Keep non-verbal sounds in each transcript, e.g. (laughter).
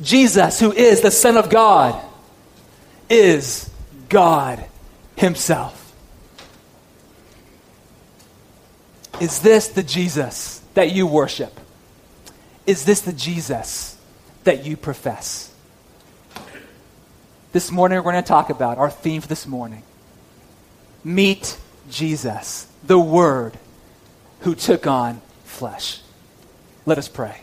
Jesus, who is the Son of God, is God Himself. Is this the Jesus that you worship? Is this the Jesus that you profess? This morning, we're going to talk about our theme for this morning Meet Jesus, the Word who took on flesh. Let us pray.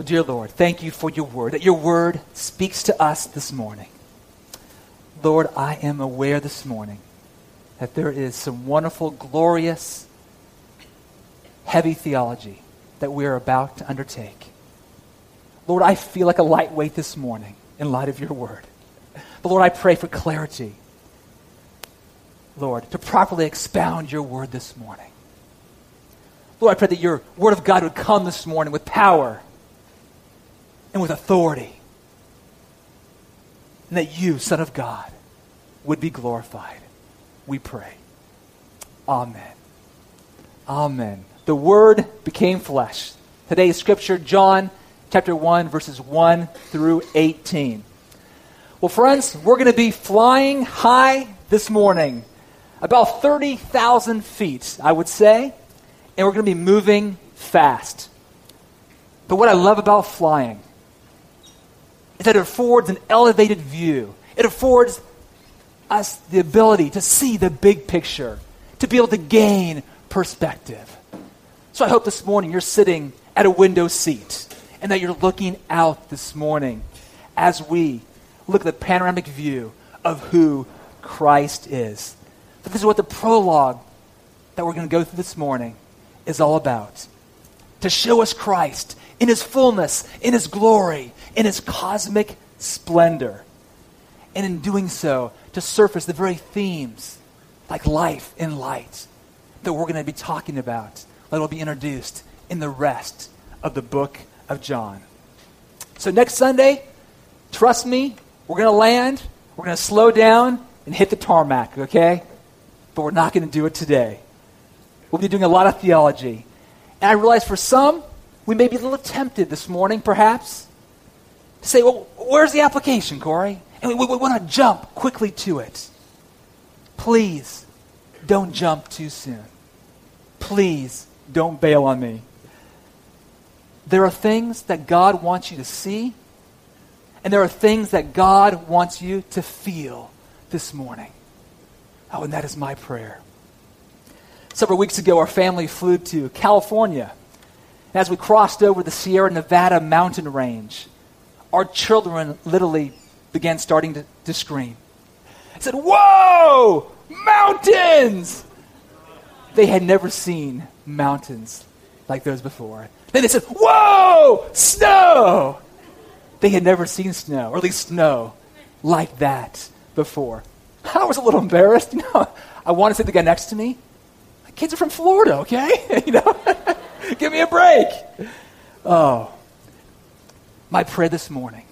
Dear Lord, thank you for your word, that your word speaks to us this morning. Lord, I am aware this morning that there is some wonderful, glorious, heavy theology that we are about to undertake. Lord, I feel like a lightweight this morning in light of your word. But Lord, I pray for clarity. Lord, to properly expound your word this morning. Lord, I pray that your word of God would come this morning with power and with authority. And that you, Son of God, would be glorified. We pray. Amen. Amen. The Word became flesh. Today's scripture, John chapter 1, verses 1 through 18. Well, friends, we're going to be flying high this morning, about 30,000 feet, I would say, and we're going to be moving fast. But what I love about flying is that it affords an elevated view. It affords us the ability to see the big picture, to be able to gain perspective. So I hope this morning you're sitting at a window seat and that you're looking out this morning as we look at the panoramic view of who Christ is. But this is what the prologue that we're going to go through this morning is all about. To show us Christ in his fullness, in his glory, in its cosmic splendor. And in doing so, to surface the very themes like life in light that we're going to be talking about, that will be introduced in the rest of the book of John. So next Sunday, trust me, we're going to land, we're going to slow down and hit the tarmac, okay? But we're not going to do it today. We'll be doing a lot of theology. And I realize for some, we may be a little tempted this morning, perhaps, say, well, where's the application, Corey? And we, we, we want to jump quickly to it. Please don't jump too soon. Please don't bail on me. There are things that God wants you to see, and there are things that God wants you to feel this morning. Oh, and that is my prayer. Several weeks ago, our family flew to California. And as we crossed over the Sierra Nevada mountain range, our children literally began starting to, to scream. I said, Whoa! Mountains! They had never seen mountains like those before. Then they said, Whoa! Snow! They had never seen snow, or at least snow like that before. (laughs) I was a little embarrassed. (laughs) You know, I want to sit the guy next to me. My kids are from Florida, okay? (laughs) you know, give me a break. Oh, my prayer this morning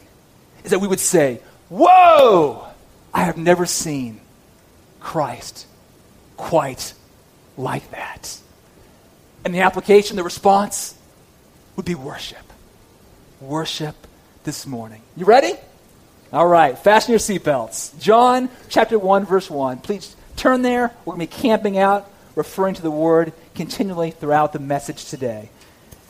is that we would say, Whoa! I have never seen Christ quite like that. And the application, the response would be worship. Worship this morning. You ready? All right, fasten your seatbelts. John chapter 1, verse 1. Please turn there. We're going to be camping out, referring to the word continually throughout the message today.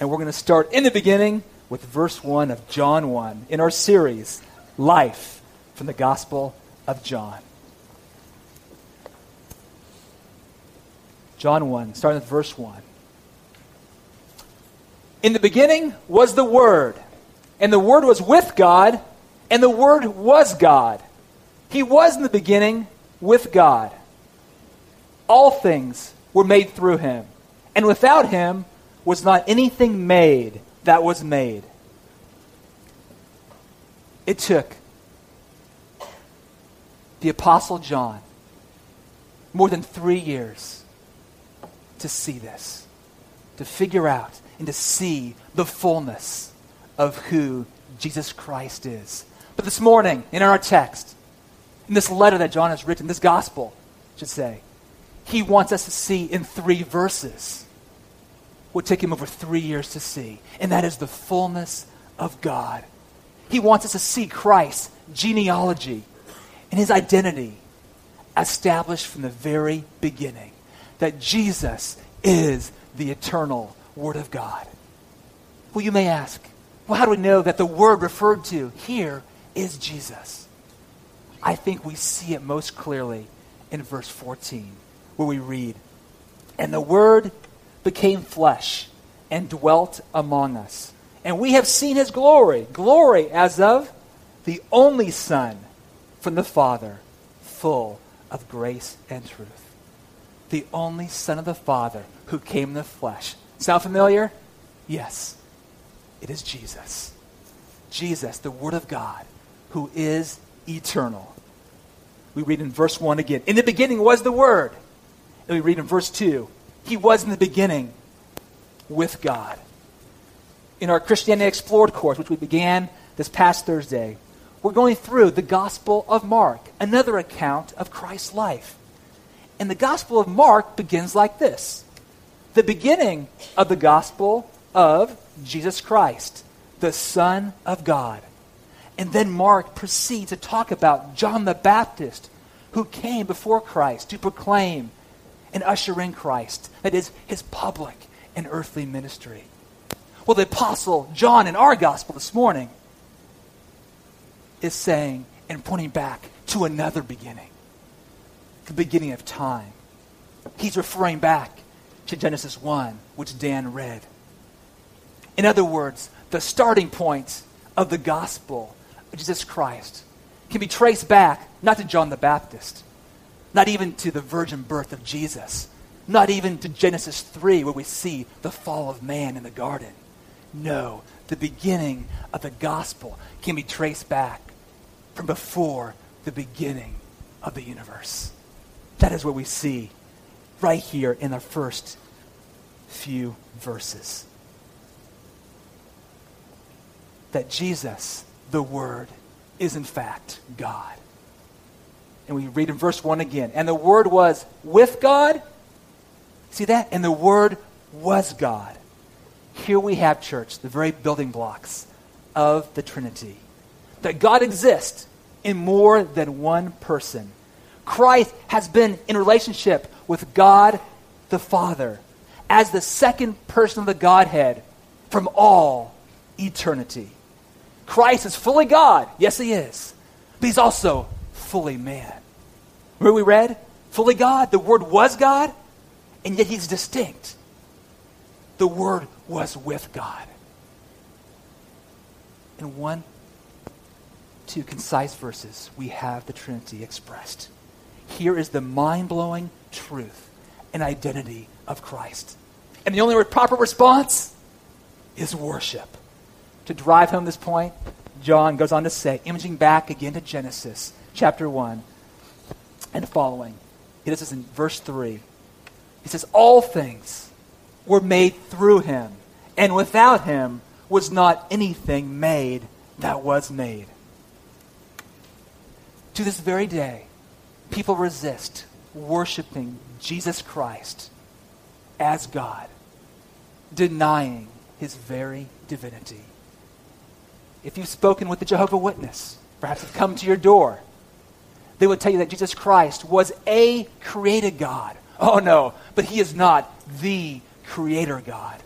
And we're going to start in the beginning with verse 1 of John 1 in our series, Life from the Gospel of John. John 1, starting with verse 1. In the beginning was the Word, and the Word was with God, and the Word was God. He was in the beginning with God. All things were made through him, and without him was not anything made that was made. It took the Apostle John more than three years to see this, to figure out and to see the fullness of who Jesus Christ is. But this morning, in our text, in this letter that John has written, this gospel, I should say, he wants us to see in three verses would take him over three years to see, and that is the fullness of God. He wants us to see Christ's genealogy and his identity established from the very beginning that Jesus is the eternal Word of God. Well, you may ask, well, how do we know that the Word referred to here is Jesus? I think we see it most clearly in verse 14, where we read, And the Word became flesh and dwelt among us. And we have seen his glory, glory as of the only Son from the Father, full of grace and truth. The only Son of the Father who came in the flesh. Sound familiar? Yes. It is Jesus. Jesus, the Word of God, who is eternal. We read in verse 1 again In the beginning was the Word. And we read in verse 2 He was in the beginning with God. In our Christianity Explored course, which we began this past Thursday, we're going through the Gospel of Mark, another account of Christ's life. And the Gospel of Mark begins like this the beginning of the Gospel of Jesus Christ, the Son of God. And then Mark proceeds to talk about John the Baptist, who came before Christ to proclaim and usher in Christ. That is his public and earthly ministry. Well, the Apostle John in our gospel this morning is saying and pointing back to another beginning, the beginning of time. He's referring back to Genesis 1, which Dan read. In other words, the starting point of the gospel of Jesus Christ can be traced back not to John the Baptist, not even to the virgin birth of Jesus, not even to Genesis 3, where we see the fall of man in the garden. No, the beginning of the gospel can be traced back from before the beginning of the universe. That is what we see right here in the first few verses. That Jesus, the Word, is in fact God. And we read in verse 1 again. And the Word was with God. See that? And the Word was God. Here we have, church, the very building blocks of the Trinity. That God exists in more than one person. Christ has been in relationship with God the Father as the second person of the Godhead from all eternity. Christ is fully God. Yes, he is. But he's also fully man. Remember we read? Fully God. The Word was God, and yet he's distinct. The Word was with God. In one, two concise verses, we have the Trinity expressed. Here is the mind blowing truth and identity of Christ. And the only proper response is worship. To drive home this point, John goes on to say, imaging back again to Genesis chapter 1 and following. He does this in verse 3. He says, All things were made through him, and without him was not anything made that was made. To this very day, people resist worshiping Jesus Christ as God, denying his very divinity. If you've spoken with the Jehovah Witness, perhaps have come to your door, they would tell you that Jesus Christ was a created God. Oh no, but he is not the creator God.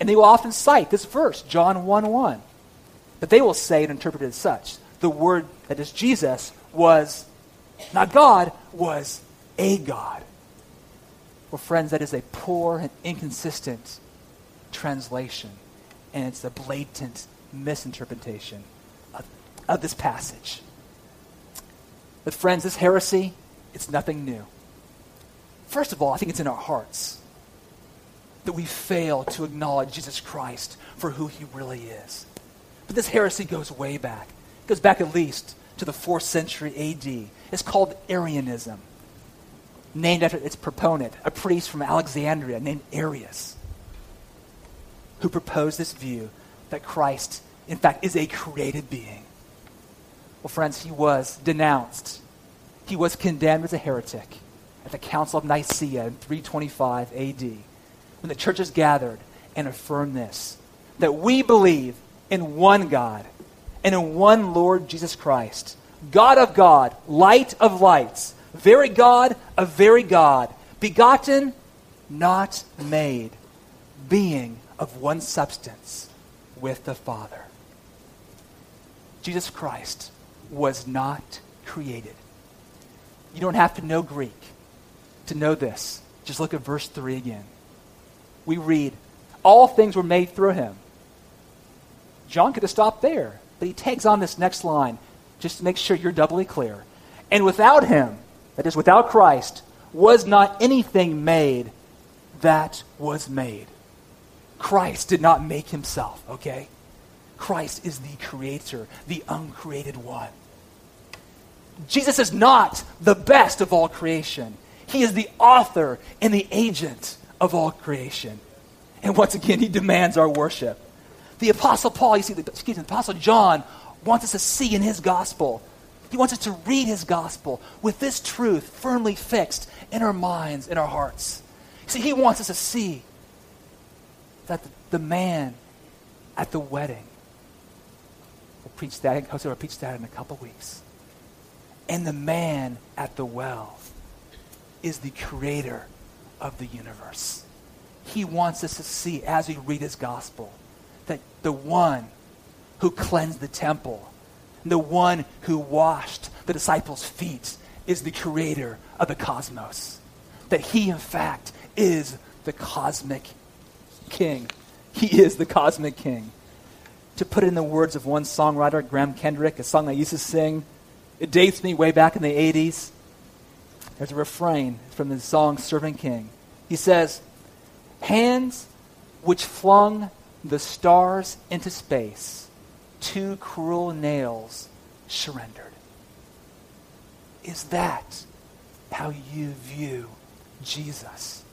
And they will often cite this verse, John 1 1. But they will say and interpret it as such. The word that is Jesus was not God, was a God. Well, friends, that is a poor and inconsistent translation. And it's a blatant misinterpretation of, of this passage. But, friends, this heresy, it's nothing new. First of all, I think it's in our hearts that we fail to acknowledge Jesus Christ for who he really is. But this heresy goes way back. It goes back at least to the 4th century AD. It's called Arianism named after its proponent, a priest from Alexandria named Arius, who proposed this view that Christ, in fact, is a created being. Well, friends, he was denounced. He was condemned as a heretic at the Council of Nicaea in 325 AD, when the churches gathered and affirmed this that we believe in one God and in one Lord Jesus Christ, God of God, light of lights, very God of very God, begotten, not made, being of one substance with the Father. Jesus Christ was not created. You don't have to know Greek to know this. Just look at verse 3 again. We read, All things were made through him. John could have stopped there, but he takes on this next line just to make sure you're doubly clear. And without him, that is, without Christ, was not anything made that was made. Christ did not make himself, okay? Christ is the creator, the uncreated one. Jesus is not the best of all creation. He is the author and the agent of all creation. And once again, he demands our worship. The Apostle Paul, you see, the, excuse me, the Apostle John wants us to see in his gospel. He wants us to read his gospel with this truth firmly fixed in our minds, in our hearts. See, he wants us to see that the, man at the wedding will preach that. Jose will preach that in a couple weeks. And the man at the well is the creator of the universe. He wants us to see as we read his gospel that the one who cleansed the temple, the one who washed the disciples' feet, is the creator of the cosmos. That he, in fact, is the cosmic king. He is the cosmic king. To put it in the words of one songwriter, Graham Kendrick, a song I used to sing, it dates me way back in the 80s. There's a refrain from the song Servant King. He says, Hands which flung the stars into space, two cruel nails surrendered. Is that how you view Jesus?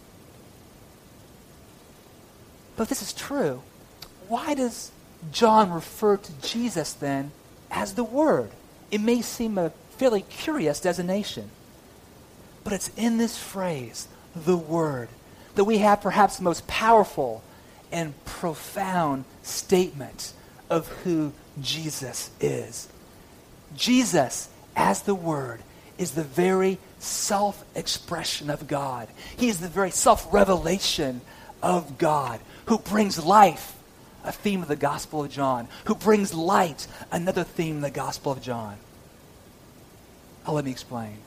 But if this is true, why does John refer to Jesus then as the Word? It may seem a fairly curious designation, but it's in this phrase, the Word, that we have perhaps the most powerful and profound statement of who Jesus is. Jesus, as the Word, is the very self expression of God. He is the very self revelation of God who brings life, a theme of the Gospel of John, who brings light, another theme in the Gospel of John. Oh, let me explain.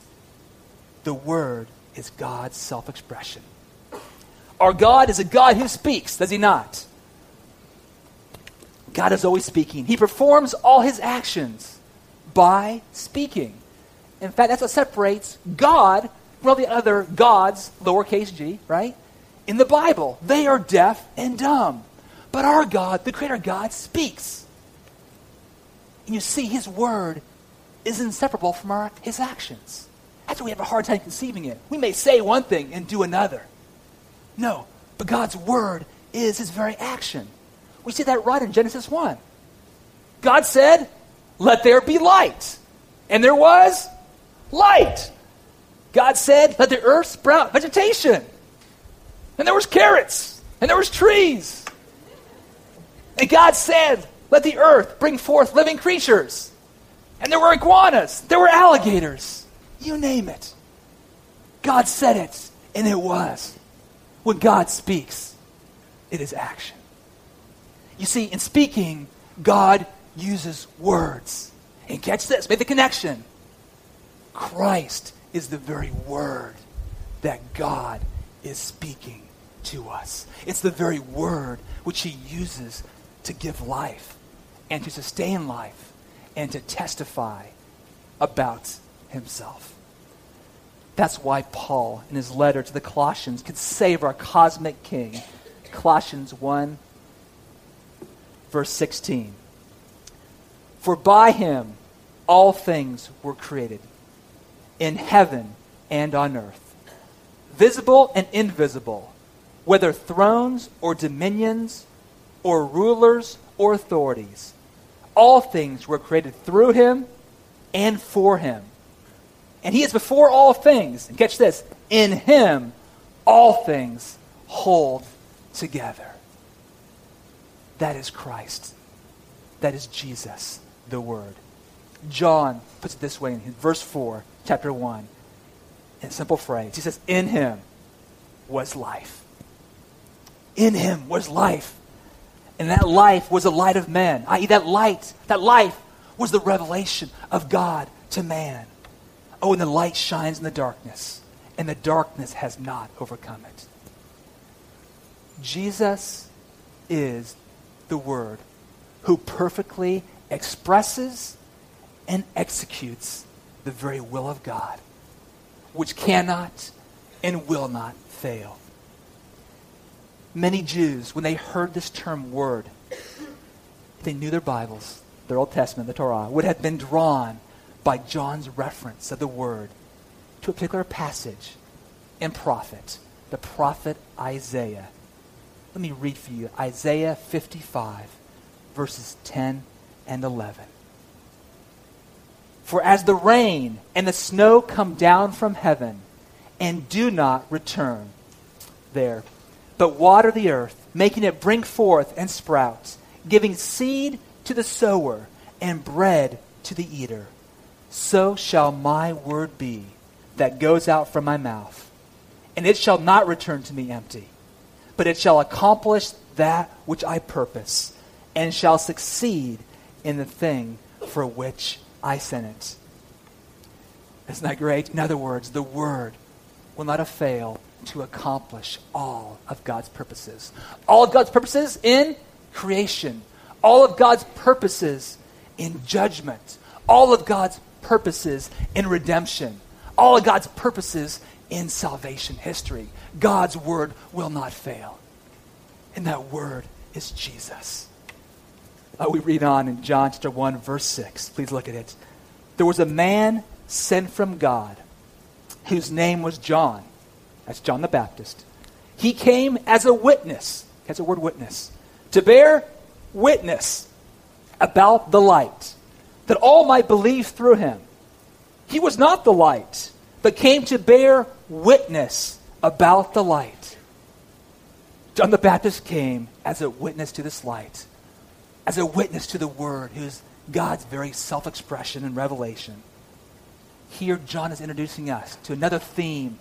The Word is God's self expression. Our God is a God who speaks, does he not? God is always speaking. He performs all his actions by speaking. In fact, that's what separates God from all the other gods, lowercase g, right? In the Bible, they are deaf and dumb. But our God, the Creator God, speaks. And you see, His Word is inseparable from our, His actions. That's why we have a hard time conceiving it. We may say one thing and do another. No, but God's word is his very action. We see that right in Genesis 1. God said, Let there be light. And there was light. God said, Let the earth sprout vegetation. And there was carrots. And there was trees. And God said, Let the earth bring forth living creatures. And there were iguanas. There were alligators. You name it. God said it, and it was. When God speaks, it is action. You see, in speaking, God uses words. And catch this, make the connection. Christ is the very word that God is speaking to us. It's the very word which he uses to give life and to sustain life and to testify about himself. That's why Paul, in his letter to the Colossians, could of our cosmic king, Colossians 1, verse 16. For by him all things were created, in heaven and on earth, visible and invisible, whether thrones or dominions or rulers or authorities. All things were created through him and for him and he is before all things. And catch this in him, all things hold together. That is Christ. That is Jesus, the Word. John puts it this way in verse 4, chapter 1, in a simple phrase. He says, In him was life. In him was life. And that life was the light of men, i.e., that light, that life was the revelation of God to man. Oh, and the light shines in the darkness, and the darkness has not overcome it. Jesus is the Word who perfectly expresses and executes the very will of God, which cannot and will not fail. Many Jews, when they heard this term word, they knew their Bibles, their Old Testament, the Torah, would have been drawn by John's reference of the word to a particular passage in prophet, the prophet Isaiah. Let me read for you Isaiah 55, verses 10 and 11. For as the rain and the snow come down from heaven and do not return there, but water the earth, making it bring forth and sprout, giving seed to the sower and bread to the eater, so shall my word be that goes out from my mouth. And it shall not return to me empty, but it shall accomplish that which I purpose, and shall succeed in the thing for which I sent it. Isn't that great? In other words, the word will not fail to accomplish all of God's purposes. All of God's purposes in creation, all of God's purposes in judgment, all of God's purposes in redemption, all of God's purposes in salvation history. God's word will not fail. And that word is Jesus. Uh, we read on in John chapter 1, verse 6. Please look at it. There was a man sent from God whose name was John. That's John the Baptist. He came as a witness. That's a word witness. To bear witness about the light, that all might believe through him. He was not the light, but came to bear witness about the light. John the Baptist came as a witness to this light as a witness to the Word, who's God's very self expression and revelation. Here, John is introducing us to another theme,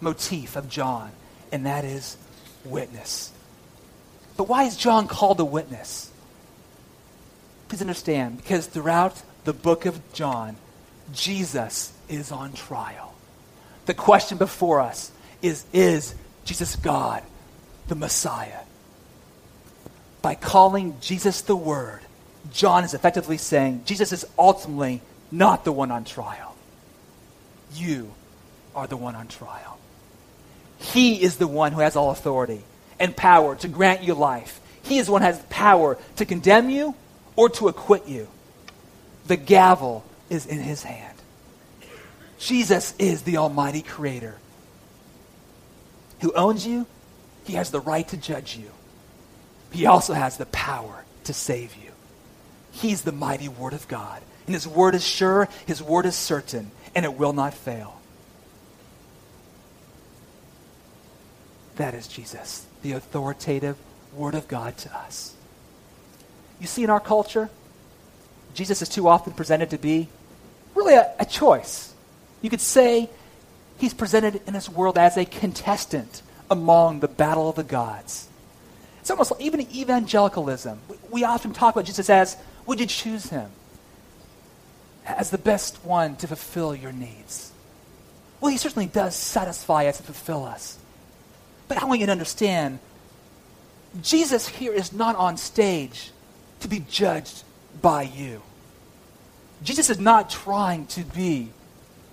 motif of John, and that is witness. But why is John called a witness? Please understand, because throughout the book of John, Jesus is on trial. The question before us is Is Jesus God, the Messiah? by calling Jesus the Word, John is effectively saying Jesus is ultimately not the one on trial. You are the one on trial. He is the one who has all authority and power to grant you life. He is the one who has power to condemn you or to acquit you. The gavel is in his hand. Jesus is the Almighty Creator who owns you. He has the right to judge you. He also has the power to save you. He's the mighty Word of God. And His Word is sure, His Word is certain, and it will not fail. That is Jesus, the authoritative Word of God to us. You see, in our culture, Jesus is too often presented to be really a, a choice. You could say he's presented in this world as a contestant among the battle of the gods. It's almost like even evangelicalism. We, we often talk about Jesus as, would you choose him as the best one to fulfill your needs? Well, he certainly does satisfy us and fulfill us. But I want you to understand Jesus here is not on stage to be judged by you. Jesus is not trying to be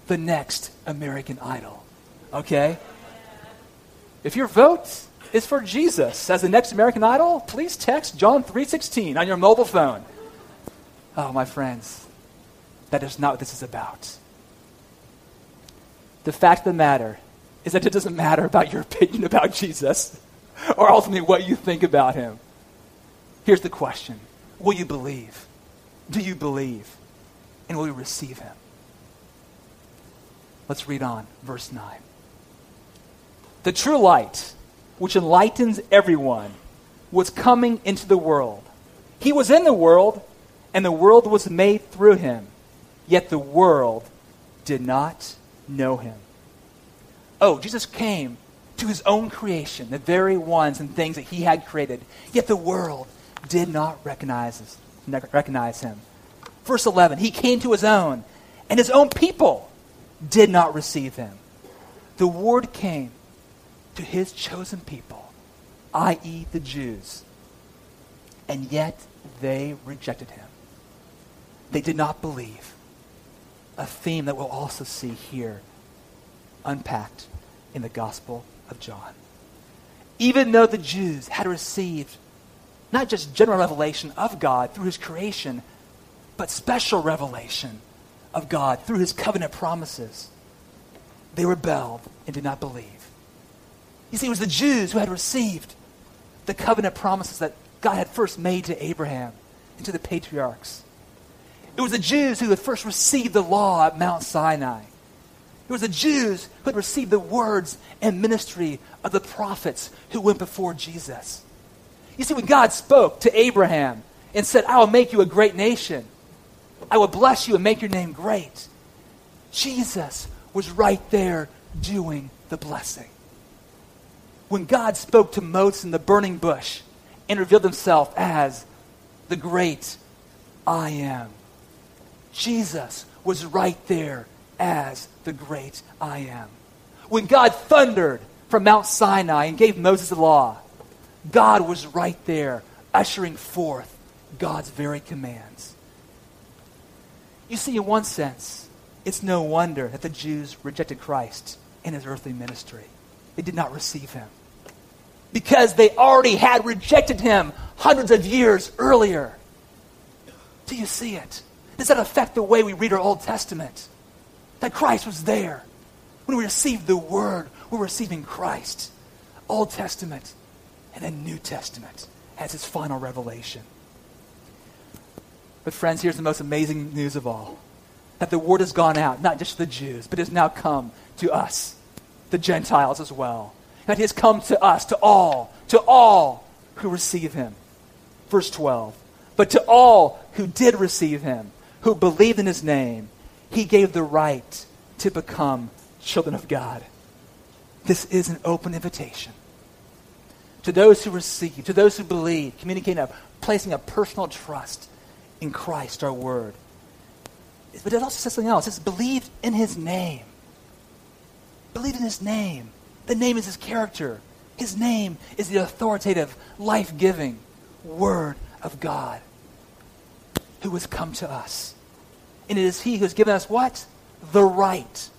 the next American Idol. Okay? If your vote is for Jesus as the next American Idol, please text John 3:16 on your mobile phone. Oh, my friends, that is not what this is about. The fact of the matter is that it doesn't matter about your opinion about Jesus or ultimately what you think about him. Here's the question Will you believe? Do you believe? And will you receive him? Let's read on, verse 9. The true light which enlightens everyone, was coming into the world. He was in the world, and the world was made through him, yet the world did not know him. Oh, Jesus came to his own creation, the very ones and things that he had created, yet the world did not recognize, recognize him. Verse 11, he came to his own, and his own people did not receive him. The word came to his chosen people, i.e., the Jews, and yet they rejected him. They did not believe. A theme that we'll also see here unpacked in the Gospel of John. Even though the Jews had received not just general revelation of God through his creation, but special revelation of God through his covenant promises, they rebelled and did not believe. You see, it was the Jews who had received the covenant promises that God had first made to Abraham and to the patriarchs. It was the Jews who had first received the law at Mount Sinai. It was the Jews who had received the words and ministry of the prophets who went before Jesus. You see, when God spoke to Abraham and said, I will make you a great nation, I will bless you and make your name great, Jesus was right there doing the blessing. When God spoke to Moses in the burning bush and revealed himself as the great I am, Jesus was right there as the great I am. When God thundered from Mount Sinai and gave Moses the law, God was right there ushering forth God's very commands. You see, in one sense, it's no wonder that the Jews rejected Christ in his earthly ministry. They did not receive him. Because they already had rejected him hundreds of years earlier. Do you see it? Does that affect the way we read our Old Testament? That Christ was there. When we received the Word, we're receiving Christ. Old Testament and then New Testament as its final revelation. But, friends, here's the most amazing news of all that the Word has gone out, not just to the Jews, but has now come to us, the Gentiles as well. That He has come to us, to all, to all who receive Him. Verse 12. But to all who did receive Him, who believed in His name, he gave the right to become children of God. This is an open invitation. To those who receive, to those who believe, communicating a, placing a personal trust in Christ, our word. But it also says something else. It says, believe in his name. Believe in his name. The name is his character. His name is the authoritative, life giving Word of God who has come to us. And it is He who's given us what? The right.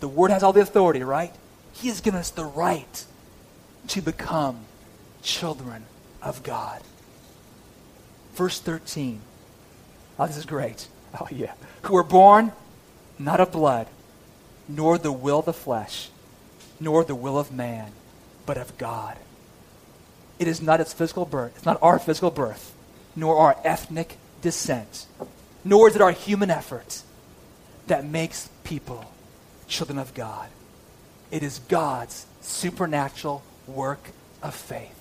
The Word has all the authority, right? He has given us the right to become children of God. Verse 13. Oh, this is great. (laughs) Oh, yeah. Who were born not of blood, nor the will of the flesh, nor the will of man, but of God. It is not its physical birth. It's not our physical birth, nor our ethnic descent, nor is it our human effort that makes people children of God. It is God's supernatural work of faith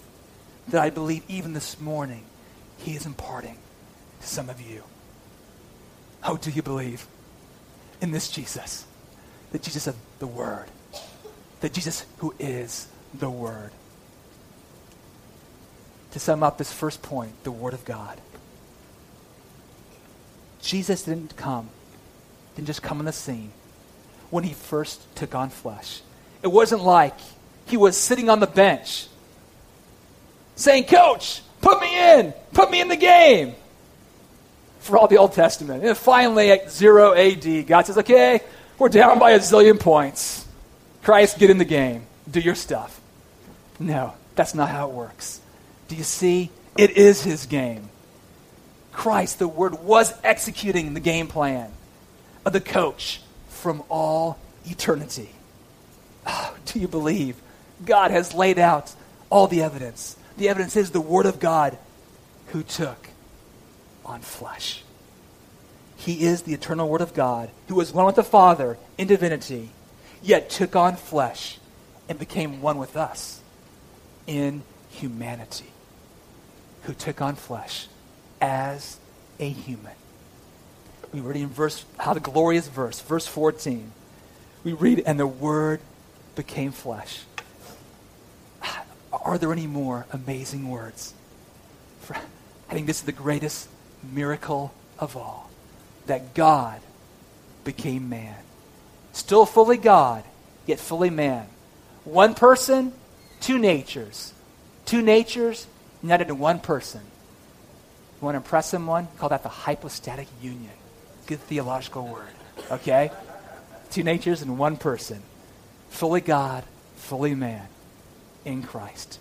that I believe even this morning He is imparting to some of you. How do you believe in this Jesus? The Jesus of the Word. The Jesus who is the Word. To sum up this first point, the Word of God. Jesus didn't come, didn't just come on the scene when he first took on flesh. It wasn't like he was sitting on the bench saying, Coach, put me in, put me in the game for all the Old Testament. And finally, at 0 AD, God says, Okay, we're down by a zillion points. Christ, get in the game, do your stuff. No, that's not how it works. Do you see? It is his game. Christ, the Word, was executing the game plan of the coach from all eternity. Oh, do you believe God has laid out all the evidence? The evidence is the Word of God who took on flesh. He is the eternal Word of God who was one with the Father in divinity, yet took on flesh and became one with us in humanity, who took on flesh as a human. We read in verse, how the glorious verse, verse 14. We read, and the Word became flesh. Are there any more amazing words? For, I think this is the greatest miracle of all that God became man. Still fully God, yet fully man. One person, two natures. Two natures united in one person. You want to impress someone? Call that the hypostatic union. Good theological word. Okay? Two natures in one person. Fully God, fully man in Christ.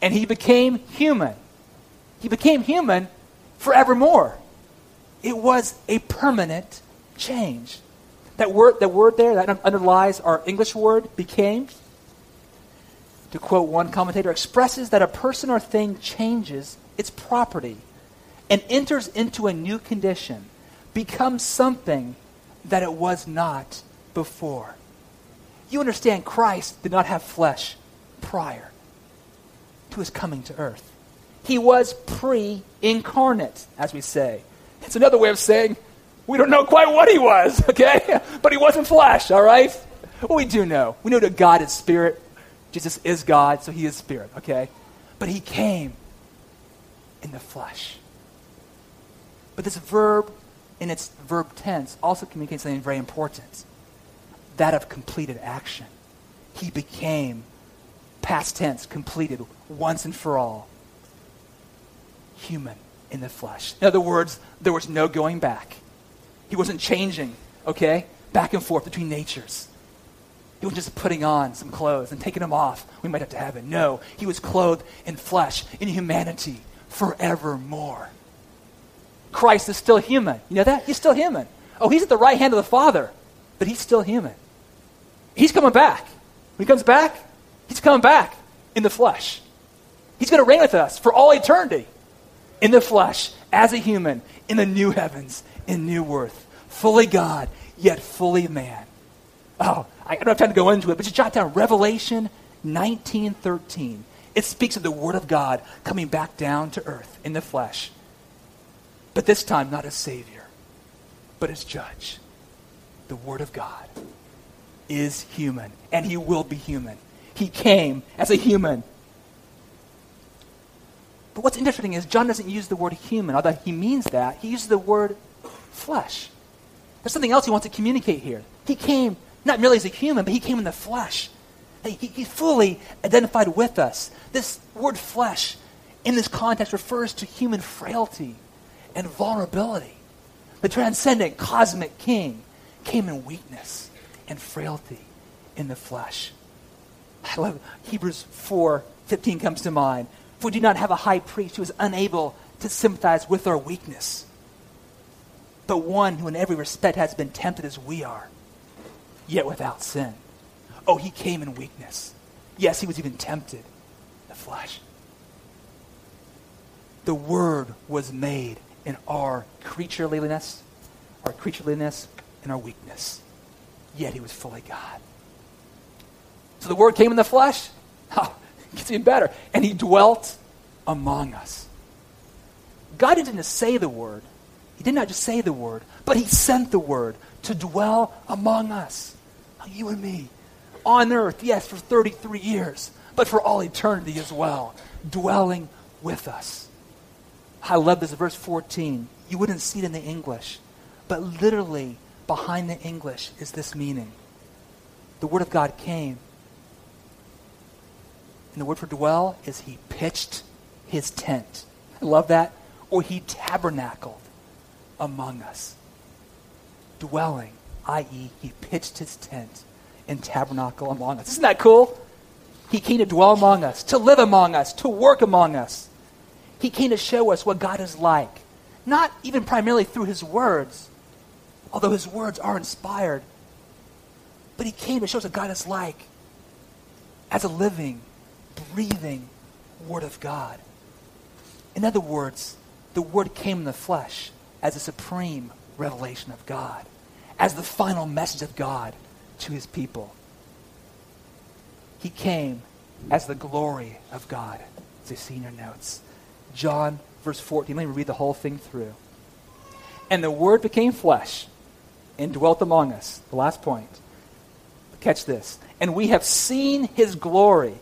And he became human. He became human forevermore. It was a permanent change. That word, that word there, that underlies our English word, became, to quote one commentator, expresses that a person or thing changes its property and enters into a new condition, becomes something that it was not before. You understand, Christ did not have flesh prior to his coming to earth. He was pre incarnate, as we say. It's another way of saying we don't know quite what he was, (laughs) okay? But he wasn't flesh, all right? We do know. We know that God is spirit. Jesus is God, so he is spirit, okay? But he came in the flesh. But this verb, in its verb tense, also communicates something very important that of completed action. He became, past tense, completed once and for all, human in the flesh. In other words, there was no going back. He wasn't changing, okay, back and forth between natures. He wasn't just putting on some clothes and taking them off. We might have to have it. No, he was clothed in flesh, in humanity, forevermore. Christ is still human. You know that? He's still human. Oh, he's at the right hand of the Father, but he's still human. He's coming back. When he comes back, he's coming back in the flesh. He's going to reign with us for all eternity in the flesh, as a human, in the new heavens in new worth. Fully God, yet fully man. Oh, I don't have time to go into it, but just jot down Revelation 19.13. It speaks of the Word of God coming back down to earth in the flesh. But this time, not as Savior, but as Judge. The Word of God is human, and He will be human. He came as a human. But what's interesting is John doesn't use the word human, although he means that. He uses the word flesh. There's something else he wants to communicate here. He came not merely as a human, but he came in the flesh. He, he fully identified with us. This word flesh in this context refers to human frailty and vulnerability. The transcendent cosmic king came in weakness and frailty in the flesh. I love Hebrews 4 15 comes to mind. For we do not have a high priest who is unable to sympathize with our weakness but one who in every respect has been tempted as we are, yet without sin. Oh, he came in weakness. Yes, he was even tempted in the flesh. The Word was made in our creatureliness, our creatureliness, and our weakness. Yet he was fully God. So the Word came in the flesh. (laughs) Oh, it gets even better. And he dwelt among us. God didn't just say the Word, he did not just say the word, but he sent the word to dwell among us, you and me, on earth, yes, for 33 years, but for all eternity as well, dwelling with us. I love this, verse 14. You wouldn't see it in the English, but literally behind the English is this meaning. The Word of God came. And the word for dwell is he pitched his tent. I love that. Or he tabernacled among us. Dwelling, i.e., he pitched his tent and tabernacle among us. Isn't that cool? He came to dwell among us, to live among us, to work among us. He came to show us what God is like, not even primarily through his words, although his words are inspired, but he came to show us what God is like as a living, breathing Word of God. In other words, the Word came in the flesh as a supreme revelation of God, as the final message of God to his people. He came as the glory of God. As you see in your notes. John, verse 14. Let me read the whole thing through. And the Word became flesh and dwelt among us. The last point. Catch this. And we have seen his glory.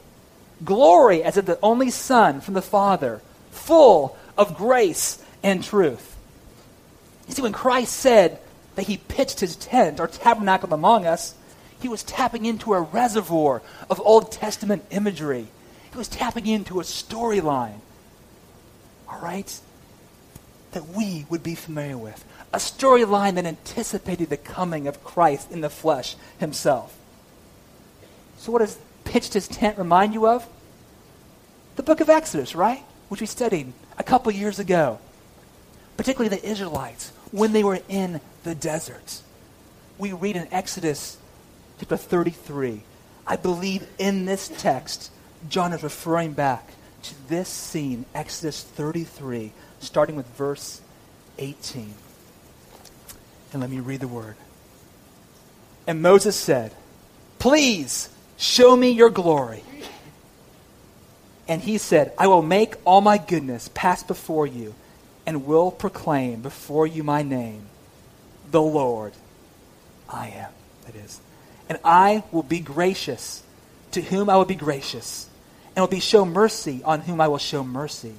Glory as of the only Son from the Father, full of grace and truth. You see, when Christ said that he pitched his tent or tabernacle among us, he was tapping into a reservoir of Old Testament imagery. He was tapping into a storyline. All right? That we would be familiar with. A storyline that anticipated the coming of Christ in the flesh himself. So, what does pitched his tent remind you of? The book of Exodus, right? Which we studied a couple years ago. Particularly the Israelites when they were in the desert. We read in Exodus chapter 33. I believe in this text, John is referring back to this scene, Exodus 33, starting with verse 18. And let me read the word. And Moses said, Please show me your glory. And he said, I will make all my goodness pass before you and will proclaim before you my name, the Lord I am. That is and I will be gracious to whom I will be gracious, and will be show mercy on whom I will show mercy.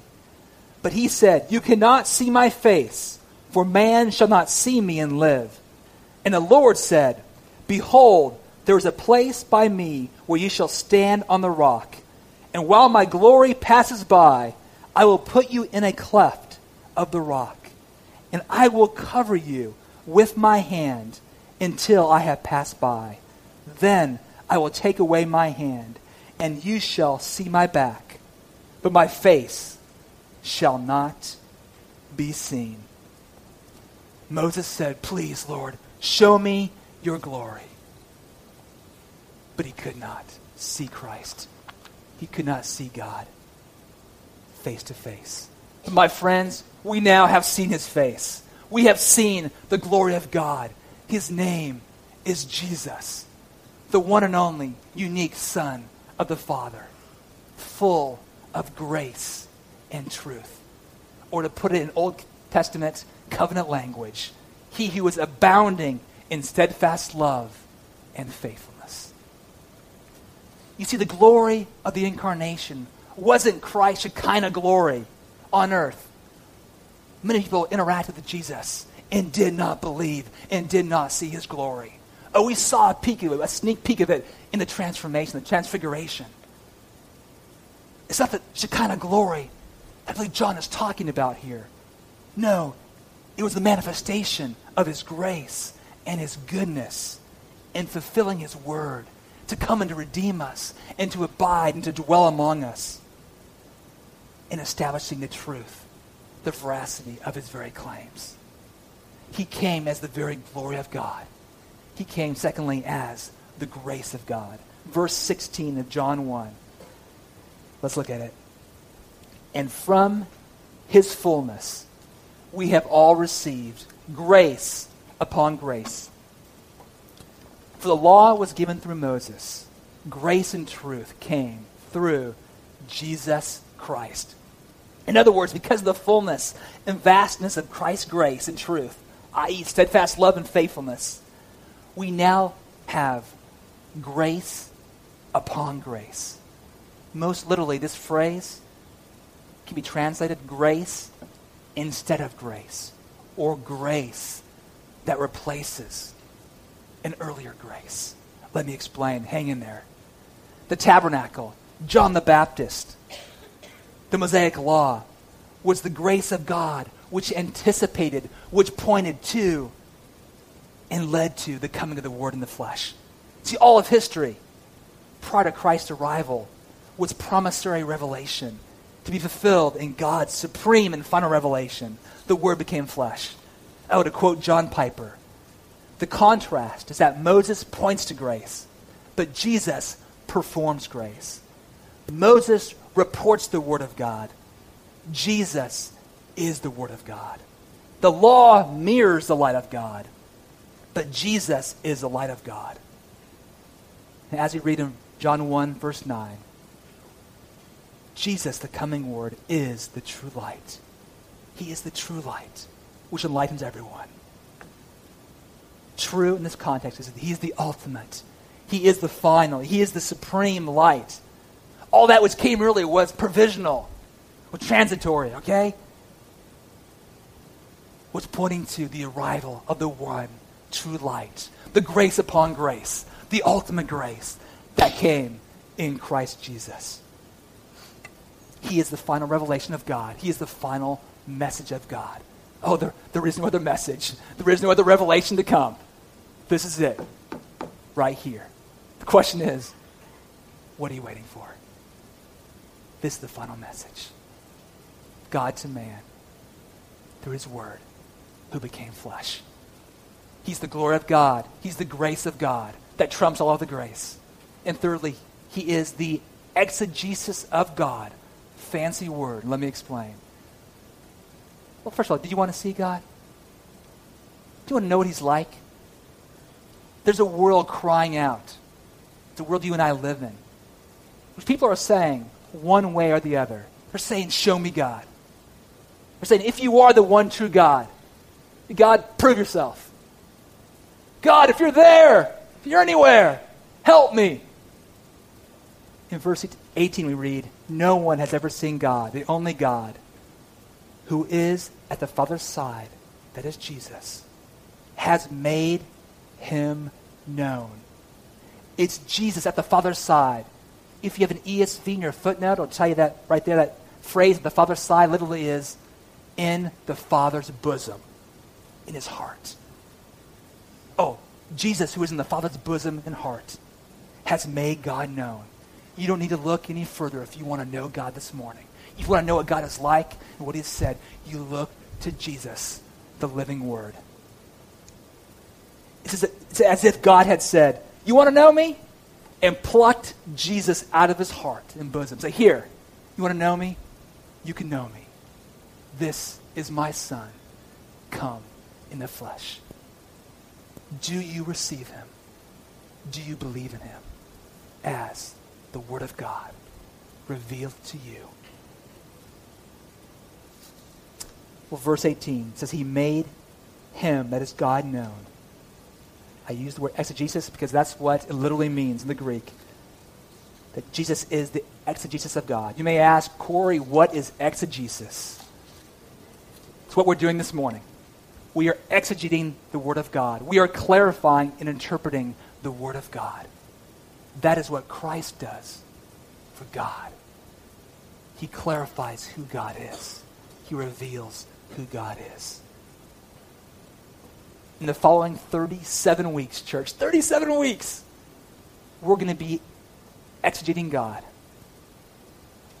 But he said, You cannot see my face, for man shall not see me and live. And the Lord said, Behold, there is a place by me where you shall stand on the rock. And while my glory passes by, I will put you in a cleft of the rock, and I will cover you with my hand until I have passed by. Then I will take away my hand, and you shall see my back, but my face shall not be seen. Moses said, Please, Lord, show me your glory. But he could not see Christ. He could not see God face to face. My friends, we now have seen his face. We have seen the glory of God. His name is Jesus the one and only unique Son of the Father, full of grace and truth. Or to put it in Old Testament covenant language, he who was abounding in steadfast love and faithfulness. You see, the glory of the incarnation wasn't Christ's of glory on earth. Many people interacted with Jesus and did not believe and did not see his glory. Oh, we saw a peek of it, a sneak peek of it in the transformation, the transfiguration. It's not the Shekinah glory believe John is talking about here. No, it was the manifestation of his grace and his goodness in fulfilling his word to come and to redeem us and to abide and to dwell among us in establishing the truth, the veracity of his very claims. He came as the very glory of God he came, secondly, as the grace of God. Verse 16 of John 1. Let's look at it. And from his fullness we have all received grace upon grace. For the law was given through Moses, grace and truth came through Jesus Christ. In other words, because of the fullness and vastness of Christ's grace and truth, i.e., steadfast love and faithfulness, we now have grace upon grace. Most literally, this phrase can be translated grace instead of grace, or grace that replaces an earlier grace. Let me explain. Hang in there. The tabernacle, John the Baptist, the Mosaic Law was the grace of God which anticipated, which pointed to and led to the coming of the Word in the flesh. See, all of history prior to Christ's arrival was promissory revelation to be fulfilled in God's supreme and final revelation. The Word became flesh. Oh, to quote John Piper, the contrast is that Moses points to grace, but Jesus performs grace. Moses reports the Word of God. Jesus is the Word of God. The law mirrors the light of God. But Jesus is the light of God. And as we read in John 1, verse 9, Jesus, the coming Word, is the true light. He is the true light, which enlightens everyone. True in this context is that He is the ultimate. He is the final. He is the supreme light. All that which came earlier was provisional, was transitory, okay? Was pointing to the arrival of the one true light, the grace upon grace, the ultimate grace that came in Christ Jesus. He is the final revelation of God. He is the final message of God. Oh, there, there is no other message. There is no other revelation to come. This is it, right here. The question is, what are you waiting for? This is the final message. God to man, through his word, who became flesh. He's the glory of God. He's the grace of God that trumps all of the grace. And thirdly, he is the exegesis of God. Fancy word. Let me explain. Well, first of all, do you want to see God? Do you want to know what he's like? There's a world crying out. It's a world you and I live in. Which people are saying one way or the other. They're saying, Show me God. They're saying, If you are the one true God, God, prove yourself. God, if you're there, if you're anywhere, help me. In verse 18, we read, No one has ever seen God, the only God, who is at the Father's side, that is Jesus, has made him known. It's Jesus at the Father's side. If you have an ESV in your footnote, it'll tell you that right there, that phrase at the Father's side literally is in the Father's bosom, in his heart. Oh, Jesus, who is in the Father's bosom and heart, has made God known. You don't need to look any further if you want to know God this morning. If you want to know what God is like and what he has said, you look to Jesus, the living Word. It's as if God had said, You want to know me? And plucked Jesus out of his heart and bosom. Say, Here, you want to know me? You can know me. This is my Son, come in the flesh. Do you receive him? Do you believe in him as the Word of God revealed to you? Well, verse 18 says, He made him, that is God, known I use the word exegesis because that's what it literally means in the Greek. That Jesus is the exegesis of God. You may ask, Corey, what is exegesis? It's what we're doing this morning. We are exegeting the Word of God. We are clarifying and interpreting the Word of God. That is what Christ does for God. He clarifies who God is, He reveals who God is in the following 37 weeks, church, 37 weeks, we're going to be exegeting God.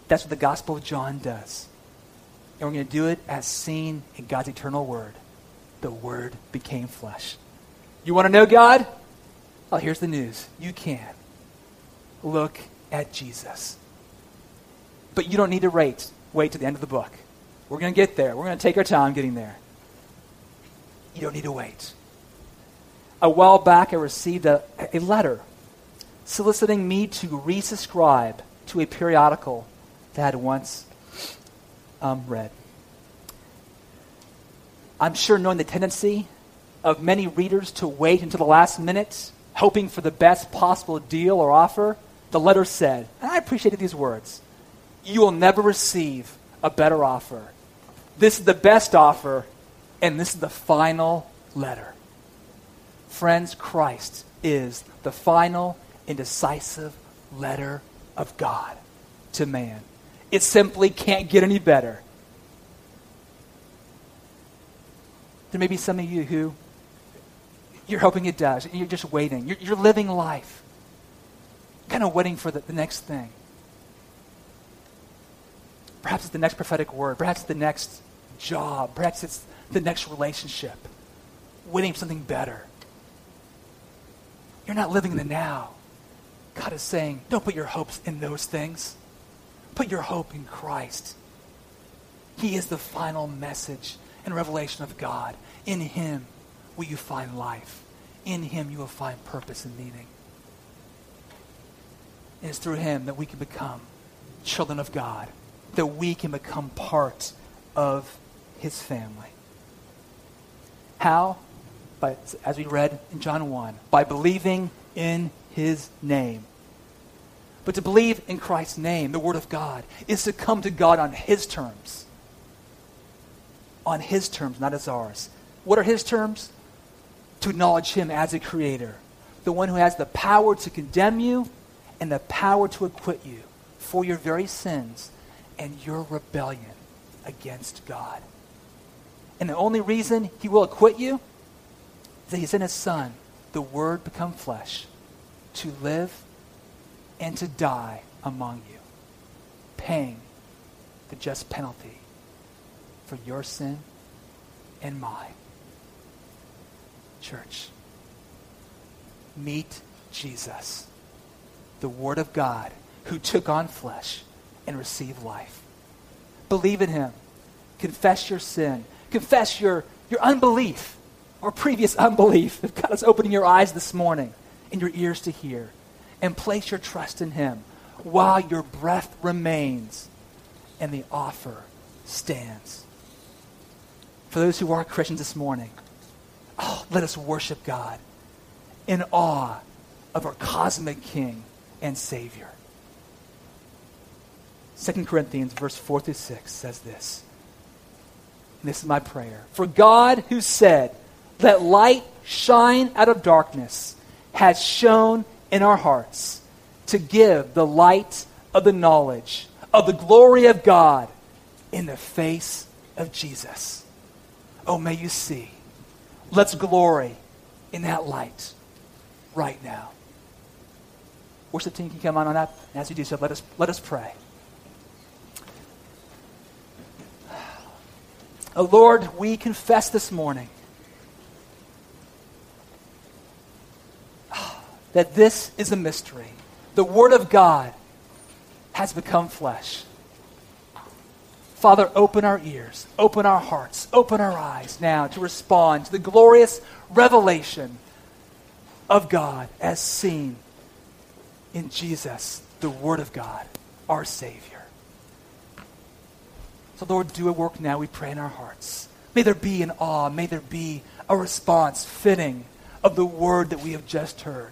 That's what the Gospel of John does. And we're going to do it as seen in God's eternal Word. The Word became flesh. You want to know God? Well, here's the news. You can. Look at Jesus. But you don't need to wait. Wait to the end of the book. We're going to get there. We're going to take our time getting there. You don't need to wait. A while back, I received a, a letter soliciting me to resubscribe to a periodical that I had once um, read. I'm sure knowing the tendency of many readers to wait until the last minute, hoping for the best possible deal or offer, the letter said, and I appreciated these words You will never receive a better offer. This is the best offer and this is the final letter. Friends, Christ is the final and decisive letter of God to man. It simply can't get any better. There may be some of you who you're hoping it does, and you're just waiting. You're, you're living life, kind of waiting for the, the next thing. Perhaps it's the next prophetic word. Perhaps it's the next job. Perhaps it's the next relationship, waiting for something better. You're not living in the now. God is saying, don't put your hopes in those things. Put your hope in Christ. He is the final message and revelation of God. In Him will you find life. In Him you will find purpose and meaning. It's through Him that we can become children of God, that we can become part of his family. How? By, as we read in John 1, by believing in his name. But to believe in Christ's name, the Word of God, is to come to God on his terms. On his terms, not as ours. What are his terms? To acknowledge him as a creator, the one who has the power to condemn you and the power to acquit you for your very sins and your rebellion against God. And the only reason he will acquit you is that he sent his son, the Word become flesh, to live and to die among you, paying the just penalty for your sin and mine. Church, meet Jesus, the Word of God, who took on flesh and received life. Believe in him. Confess your sin. Confess your, your unbelief or previous (laughs) unbelief. If God is opening your eyes this morning and your ears to hear, and place your trust in him while your breath remains and the offer stands. For those who are Christians this morning, oh, let us worship God in awe of our cosmic King and Savior. 2 Corinthians verse 4 through 6 says this. And this is my prayer. For God who said, Let light shine out of darkness, has shone in our hearts to give the light of the knowledge of the glory of God in the face of Jesus. Oh, may you see. Let's glory in that light right now. Worship team can come on on that. And as you do so, let us, let us pray. Oh, Lord, we confess this morning that this is a mystery. The Word of God has become flesh. Father, open our ears, open our hearts, open our eyes now to respond to the glorious revelation of God as seen in Jesus, the Word of God, our Savior. So, Lord, do a work now, we pray in our hearts. May there be an awe, may there be a response fitting of the Word that we have just heard.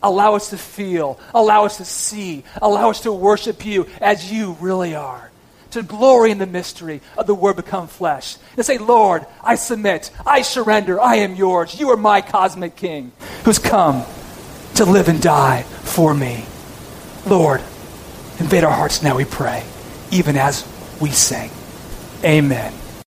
Allow us to feel, allow us to see, allow us to worship you as you really are. To glory in the mystery of the Word become flesh. And say, Lord, I submit, I surrender, I am yours. You are my cosmic King who's come to live and die for me. Lord, invade our hearts now, we pray, even as we sing. Amen.